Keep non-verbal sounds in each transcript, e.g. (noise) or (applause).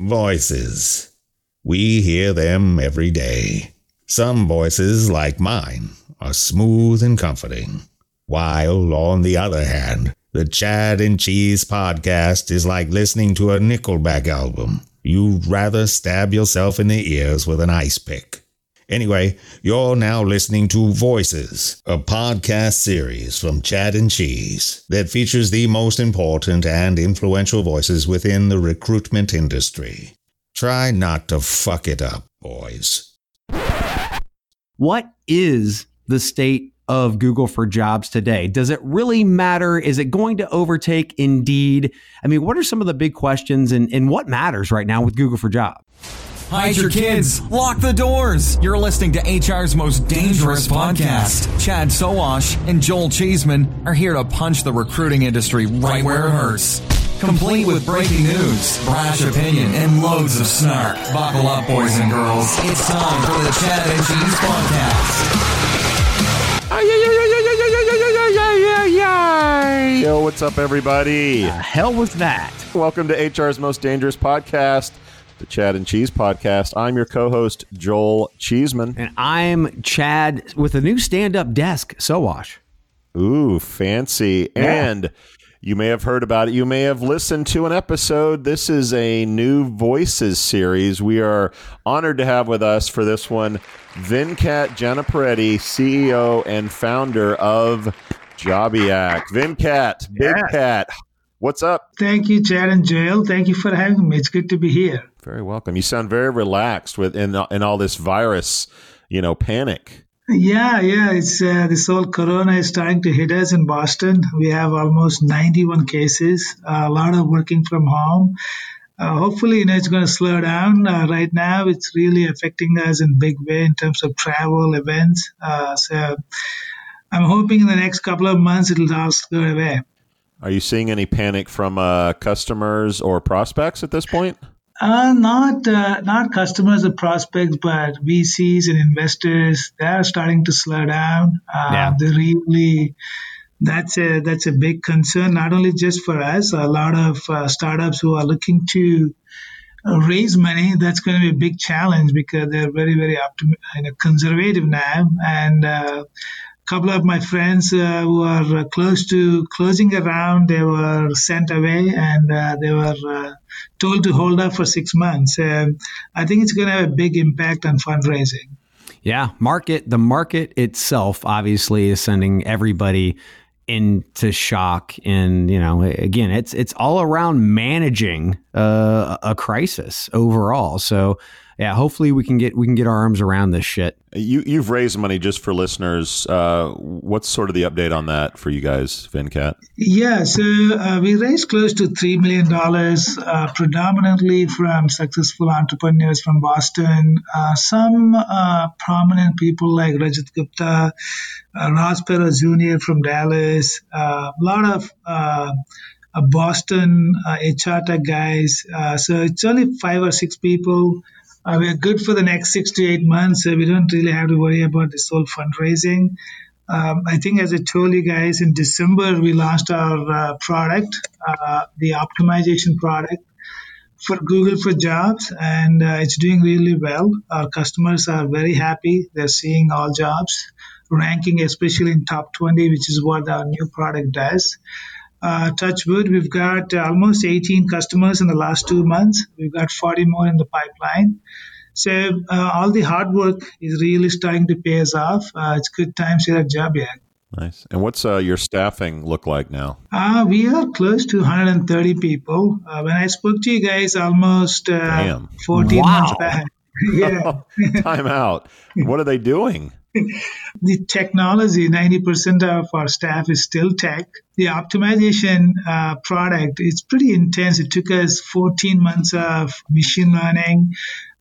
Voices. We hear them every day. Some voices, like mine, are smooth and comforting, while, on the other hand, the Chad and Cheese podcast is like listening to a Nickelback album. You'd rather stab yourself in the ears with an ice pick. Anyway, you're now listening to Voices, a podcast series from Chad and Cheese that features the most important and influential voices within the recruitment industry. Try not to fuck it up, boys. What is the state of Google for Jobs today? Does it really matter? Is it going to overtake Indeed? I mean, what are some of the big questions and, and what matters right now with Google for Jobs? Hide your kids. Lock the doors. You're listening to HR's most dangerous podcast. Chad Sowash and Joel Cheeseman are here to punch the recruiting industry right where it hurts. Complete with breaking news, brash opinion, and loads of snark. Buckle up, boys and girls. It's time for the Chad and Cheese podcast. Yo, what's up, everybody? The hell was that? Welcome to HR's most dangerous podcast the Chad and Cheese podcast. I'm your co-host Joel Cheeseman, and I'm Chad with a new stand-up desk. Sowash. Ooh, fancy! Yeah. And you may have heard about it. You may have listened to an episode. This is a new Voices series. We are honored to have with us for this one Venkat Janapareddy, CEO and founder of Jobiak. Venkat, Big yeah. Cat, what's up? Thank you, Chad and Joel. Thank you for having me. It's good to be here. Very welcome. You sound very relaxed with in in all this virus, you know, panic. Yeah, yeah. It's uh, this whole corona is starting to hit us in Boston. We have almost 91 cases. A lot of working from home. Uh, hopefully, you know, it's going to slow down. Uh, right now, it's really affecting us in big way in terms of travel events. Uh, so, I'm hoping in the next couple of months it'll all go away. Are you seeing any panic from uh, customers or prospects at this point? Uh, not uh, not customers or prospects, but VCs and investors. They are starting to slow down. Uh, yeah. They really that's a that's a big concern. Not only just for us, a lot of uh, startups who are looking to uh, raise money. That's going to be a big challenge because they're very very optim- you know, conservative now, and uh, couple of my friends uh, who are uh, close to closing around, they were sent away and uh, they were uh, told to hold up for six months. I think it's going to have a big impact on fundraising. Yeah, market. The market itself obviously is sending everybody into shock, and you know, again, it's it's all around managing uh, a crisis overall. So yeah, hopefully we can get we can get our arms around this shit. You you've raised money just for listeners. Uh, what's sort of the update on that for you guys, Venkat? Yeah, so uh, we raised close to three million dollars, uh, predominantly from successful entrepreneurs from Boston, uh, some uh, prominent people like Rajat Gupta, uh, Ross Perot Jr. from Dallas, a lot of. Boston HR tech guys. so it's only five or six people uh, we're good for the next six to eight months. So we don't really have to worry about this whole fundraising. Um, I think, as I told you guys, in December we launched our uh, product, uh, the optimization product for Google for Jobs, and uh, it's doing really well. Our customers are very happy. They're seeing all jobs ranking, especially in top 20, which is what our new product does. Uh, touch wood, we've got uh, almost 18 customers in the last two months. We've got 40 more in the pipeline. So uh, all the hard work is really starting to pay us off. Uh, it's good times here at Jobiak. Nice. And what's uh, your staffing look like now? Uh, we are close to 130 people. Uh, when I spoke to you guys almost uh, 14 wow. months back. (laughs) (laughs) yeah. Time out. What are they doing? (laughs) the technology, 90% of our staff is still tech. The optimization uh, product is pretty intense. It took us 14 months of machine learning.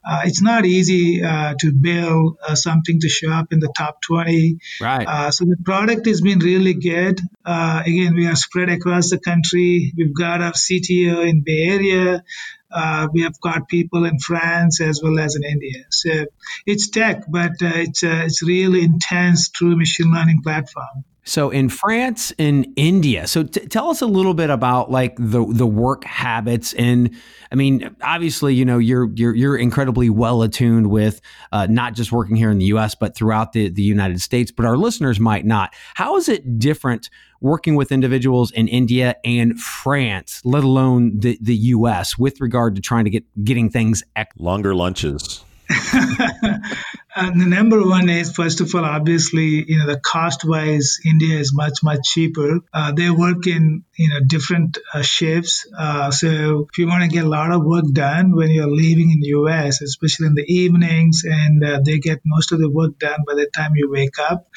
Uh, it's not easy uh, to build uh, something to show up in the top 20. Right. Uh, so the product has been really good. Uh, again, we are spread across the country. We've got our CTO in Bay Area. Uh, we have got people in France as well as in India. So it's tech, but uh, it's uh, it's really intense true machine learning platform. So in France and India. So t- tell us a little bit about like the the work habits and I mean obviously you know you're you're you're incredibly well attuned with uh, not just working here in the U.S. but throughout the the United States. But our listeners might not. How is it different working with individuals in India and France, let alone the the U.S. with regard to trying to get getting things ec- longer lunches? (laughs) And the number one is, first of all, obviously, you know, the cost wise, India is much, much cheaper. Uh, they work in, you know, different uh, shifts. Uh, so if you want to get a lot of work done when you're leaving in the US, especially in the evenings, and uh, they get most of the work done by the time you wake up.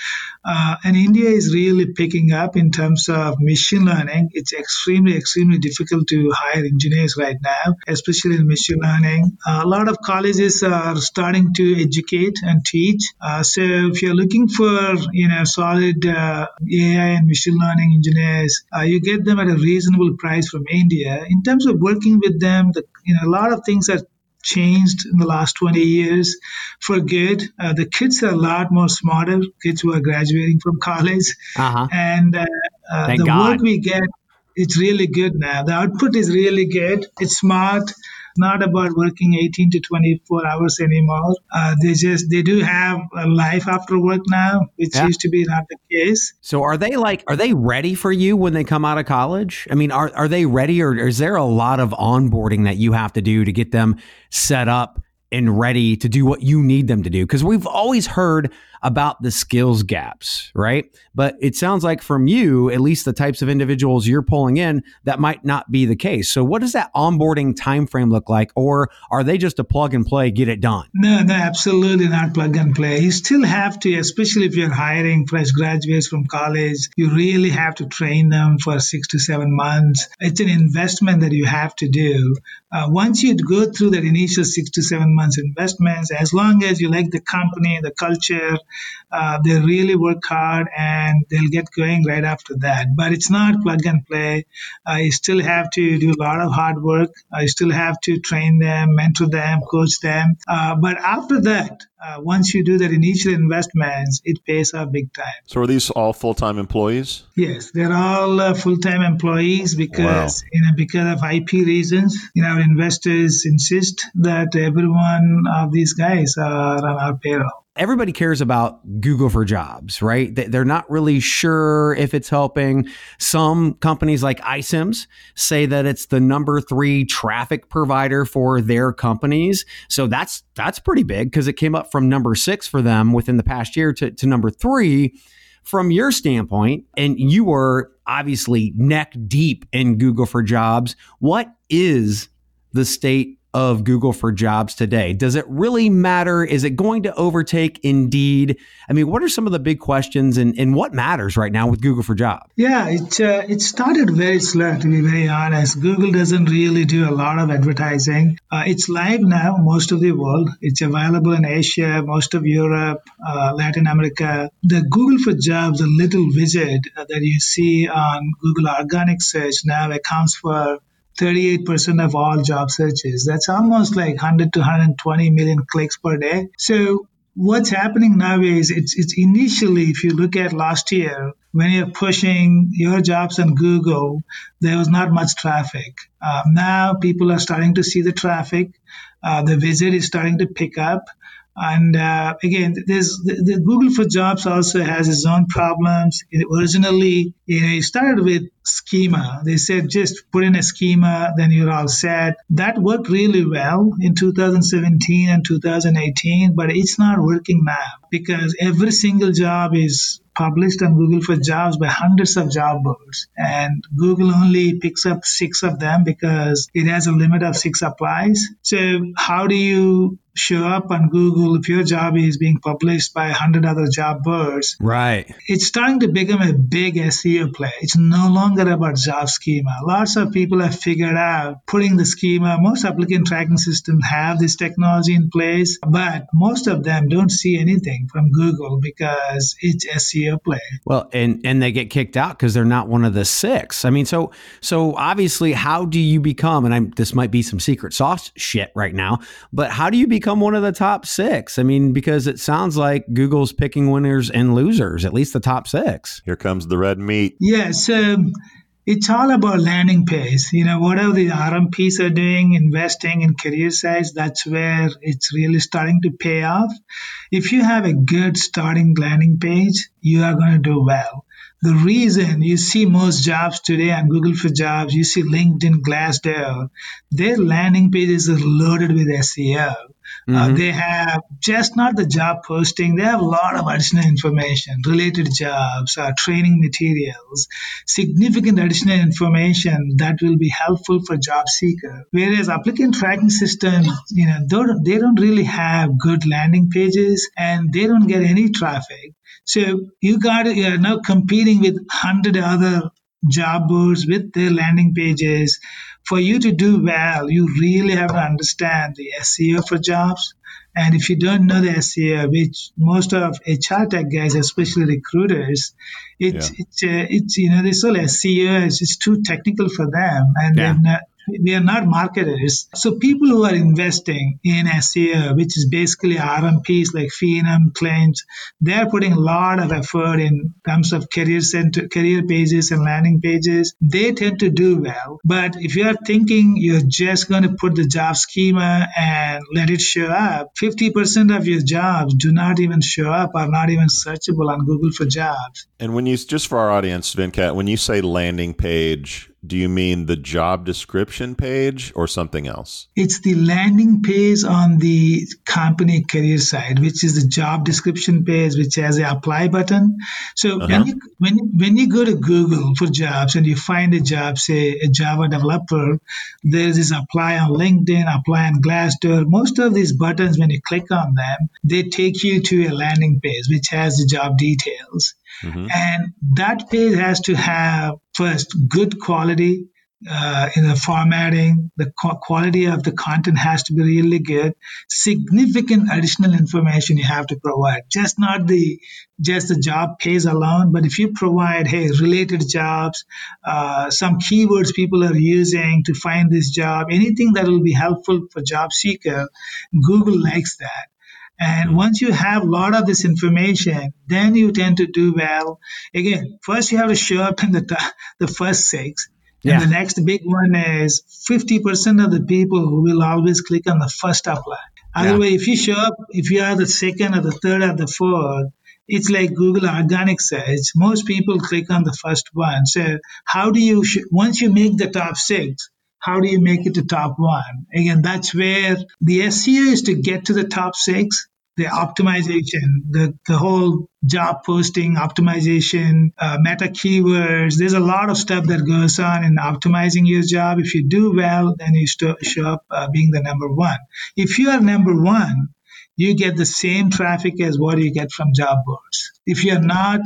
Uh, and India is really picking up in terms of machine learning. It's extremely, extremely difficult to hire engineers right now, especially in machine learning. A lot of colleges are starting to educate and teach. Uh, so if you're looking for you know solid uh, AI and machine learning engineers, uh, you get them at a reasonable price from India. In terms of working with them, the, you know a lot of things are changed in the last 20 years for good. Uh, the kids are a lot more smarter, kids who are graduating from college. Uh-huh. And uh, uh, the God. work we get, it's really good now. The output is really good. It's smart not about working 18 to 24 hours anymore. Uh, they just they do have a life after work now, which yeah. used to be not the case. So are they like are they ready for you when they come out of college? I mean, are are they ready, or is there a lot of onboarding that you have to do to get them set up and ready to do what you need them to do? Because we've always heard about the skills gaps, right? But it sounds like from you, at least the types of individuals you're pulling in, that might not be the case. So what does that onboarding timeframe look like? Or are they just a plug and play, get it done? No, no, absolutely not plug and play. You still have to, especially if you're hiring fresh graduates from college, you really have to train them for six to seven months. It's an investment that you have to do. Uh, once you go through that initial six to seven months investments, as long as you like the company, the culture, uh, they really work hard and they'll get going right after that. But it's not plug and play. Uh, you still have to do a lot of hard work. Uh, you still have to train them, mentor them, coach them. Uh, but after that, uh, once you do that initial investments, it pays off big time. So are these all full time employees? Yes, they're all uh, full time employees because wow. you know because of IP reasons. You know, our investors insist that every one of these guys are on our payroll everybody cares about Google for Jobs, right? They're not really sure if it's helping. Some companies like iCIMS say that it's the number three traffic provider for their companies. So that's that's pretty big because it came up from number six for them within the past year to, to number three. From your standpoint, and you were obviously neck deep in Google for Jobs, what is the state of Google for Jobs today? Does it really matter? Is it going to overtake Indeed? I mean, what are some of the big questions and, and what matters right now with Google for Jobs? Yeah, it, uh, it started very slow, to be very honest. Google doesn't really do a lot of advertising. Uh, it's live now, most of the world. It's available in Asia, most of Europe, uh, Latin America. The Google for Jobs, a little widget that you see on Google Organic Search now accounts for 38% of all job searches. That's almost like 100 to 120 million clicks per day. So what's happening now is it's, it's initially, if you look at last year, when you're pushing your jobs on Google, there was not much traffic. Um, now people are starting to see the traffic. Uh, the visit is starting to pick up. And uh, again, there's the, the, Google for Jobs also has its own problems. It originally, you know, it started with schema. They said just put in a schema, then you're all set. That worked really well in 2017 and 2018, but it's not working now because every single job is published on Google for Jobs by hundreds of job boards. And Google only picks up six of them because it has a limit of six applies. So how do you show up on Google if your job is being published by 100 other job boards. Right. It's starting to become a big SEO play. It's no longer about job schema. Lots of people have figured out putting the schema. Most applicant tracking systems have this technology in place, but most of them don't see anything from Google because it's SEO play. Well, and and they get kicked out because they're not one of the six. I mean, so so obviously, how do you become? And I'm this might be some secret sauce shit right now, but how do you become become one of the top six? I mean, because it sounds like Google's picking winners and losers, at least the top six. Here comes the red meat. Yes. Um, it's all about landing page. You know, whatever the RMPs are doing, investing in career sites, that's where it's really starting to pay off. If you have a good starting landing page, you are going to do well. The reason you see most jobs today on Google for Jobs, you see LinkedIn, Glassdoor, their landing pages are loaded with SEO. Uh, mm-hmm. Uh, they have just not the job posting, they have a lot of additional information, related jobs, uh, training materials, significant additional information that will be helpful for job seeker. Whereas applicant tracking systems, you know, they don't, they don't really have good landing pages and they don't get any traffic. So you got you're now competing with hundred other job boards with their landing pages for you to do well, you really have to understand the SEO for jobs. And if you don't know the SEO, which most of HR tech guys, especially recruiters, it's yeah. it's uh, it's you know this whole SEO is just too technical for them, and yeah. they've not we are not marketers. So people who are investing in SEO, which is basically RMPs like Phenom, Claims, they're putting a lot of effort in terms of career center, career pages and landing pages. They tend to do well. But if you are thinking you're just going to put the job schema and let it show up, 50% of your jobs do not even show up, are not even searchable on Google for jobs. And when you, just for our audience, Venkat, when you say landing page, do you mean the job description page or something else? It's the landing page on the company career side, which is the job description page, which has a apply button. So uh-huh. when you when when you go to Google for jobs and you find a job, say a Java developer, there's this apply on LinkedIn, apply on Glassdoor. Most of these buttons, when you click on them, they take you to a landing page which has the job details. Mm-hmm. And that page has to have first good quality uh, in the formatting. The quality of the content has to be really good. Significant additional information you have to provide. Just not the just the job pays alone, but if you provide hey related jobs, uh, some keywords people are using to find this job, anything that will be helpful for job seeker, Google likes that. And once you have a lot of this information, then you tend to do well. Again, first you have to show up in the, the first six. Yeah. And the next big one is 50% of the people will always click on the first apply. Otherwise, yeah. if you show up, if you are the second or the third or the fourth, it's like Google organic search. Most people click on the first one. So how do you, once you make the top six, how do you make it to top one? Again, that's where the SEO is to get to the top six the optimization, the, the whole job posting optimization, uh, meta keywords. There's a lot of stuff that goes on in optimizing your job. If you do well, then you show up uh, being the number one. If you are number one, you get the same traffic as what you get from job boards. If you're not,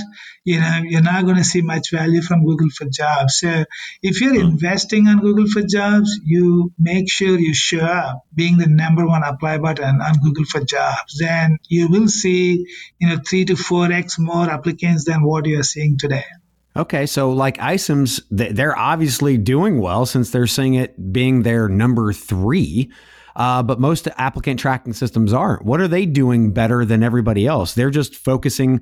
you know, you're not going to see much value from Google for Jobs. So if you're hmm. investing on Google for Jobs, you make sure you show up being the number one apply button on Google for Jobs. Then you will see, you know, three to four X more applicants than what you're seeing today. Okay, so like iCIMS, they're obviously doing well since they're seeing it being their number three uh, but most applicant tracking systems aren't. What are they doing better than everybody else? They're just focusing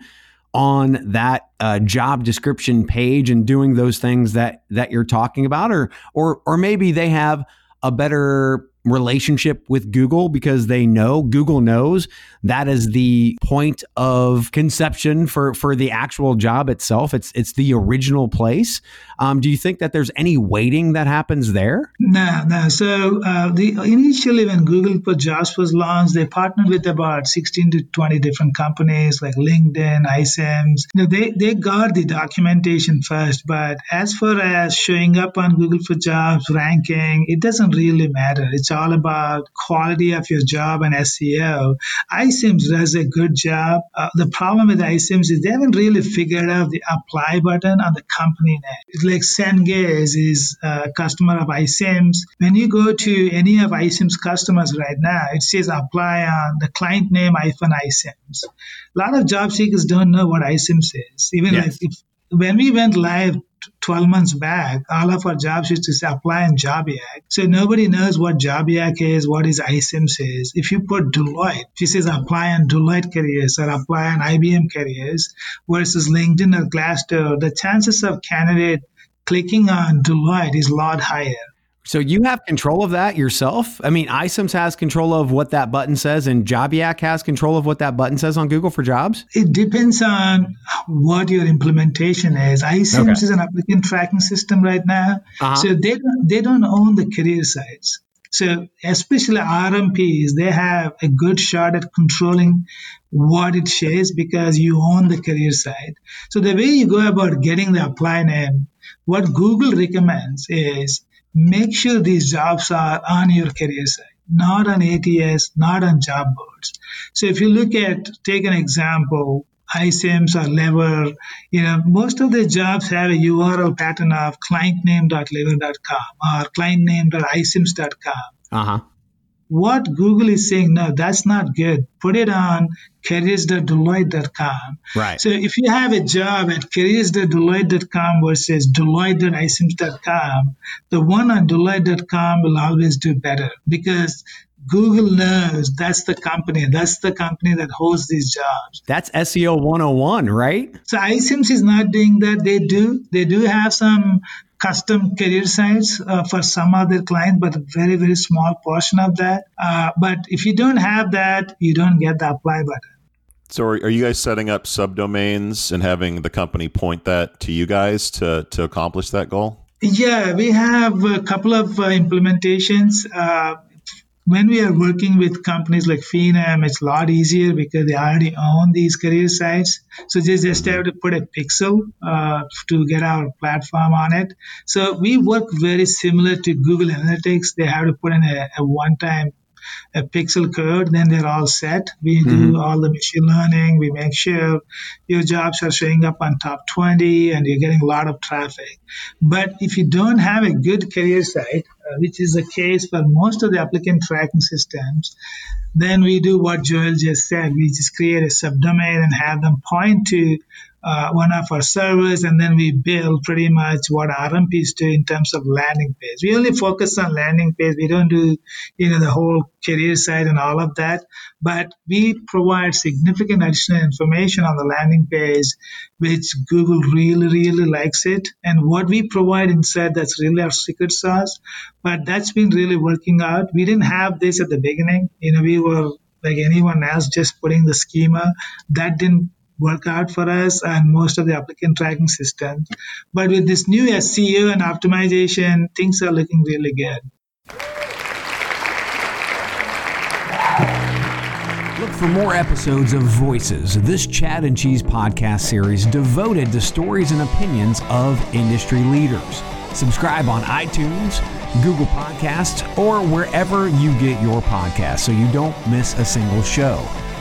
on that uh, job description page and doing those things that that you're talking about, or or or maybe they have a better relationship with Google because they know Google knows that is the point of conception for for the actual job itself. It's it's the original place. Um, do you think that there's any weighting that happens there? No, no. So uh, the initially when Google for Jobs was launched, they partnered with about 16 to 20 different companies like LinkedIn, iCIMS. You know, they they got the documentation first, but as far as showing up on Google for Jobs ranking, it doesn't really matter. It's all about quality of your job and SEO. iCIMS does a good job. Uh, the problem with iCIMS is they haven't really figured out the apply button on the company name. It's like Cengage is a customer of iCIMS. When you go to any of iCIMS customers right now, it says apply on the client name iPhone iCIMS. A lot of job seekers don't know what iCIMS is. Even yes. like if, when we went live 12 months back, all of our jobs used to say apply in Jobiak. So nobody knows what Jobiak is, what is iCIMS is. If you put Deloitte, it says apply on Deloitte careers or apply on IBM careers versus LinkedIn or Glassdoor, the chances of candidate clicking on Deloitte is a lot higher. So you have control of that yourself? I mean, iCIMS has control of what that button says, and Jobiak has control of what that button says on Google for Jobs? It depends on what your implementation is. iCIMS okay. is an applicant tracking system right now. Uh-huh. So they don't, they don't own the career sites. So especially RMPs, they have a good shot at controlling what it shares because you own the career site. So the way you go about getting the apply name, what Google recommends is make sure these jobs are on your career site, not on ATS, not on job boards. So if you look at, take an example, iCIMS or Lever, you know, most of the jobs have a URL pattern of clientname.lever.com or clientname.icims.com. Uh-huh what Google is saying, no, that's not good. Put it on careers.deloitte.com. Right. So if you have a job at careers.deloitte.com versus deloitte.icims.com, the one on deloitte.com will always do better because Google knows that's the company. That's the company that holds these jobs. That's SEO 101, right? So iCIMS is not doing that. They do. They do have some custom career sites uh, for some of their clients, but a very, very small portion of that. Uh, but if you don't have that, you don't get the apply button. So are, are you guys setting up subdomains and having the company point that to you guys to, to accomplish that goal? Yeah, we have a couple of uh, implementations. Uh, when we are working with companies like Phenom, it's a lot easier because they already own these career sites. So they just have to put a pixel uh, to get our platform on it. So we work very similar to Google Analytics. They have to put in a, a one-time a pixel code, then they're all set. We mm-hmm. do all the machine learning. We make sure your jobs are showing up on top 20 and you're getting a lot of traffic. But if you don't have a good career site, uh, which is the case for most of the applicant tracking systems, then we do what Joel just said. We just create a subdomain and have them point to uh, one of our servers, and then we build pretty much what RMPs do in terms of landing page. We only focus on landing page. We don't do, you know, the whole career side and all of that. But we provide significant additional information on the landing page, which Google really, really likes it. And what we provide inside, that's really our secret sauce. But that's been really working out. We didn't have this at the beginning. You know, we were like anyone else, just putting the schema. That didn't work out for us and most of the applicant tracking systems. But with this new SEO and optimization, things are looking really good. Look for more episodes of Voices, this Chad and Cheese podcast series devoted to stories and opinions of industry leaders. Subscribe on iTunes, Google Podcasts, or wherever you get your podcasts so you don't miss a single show.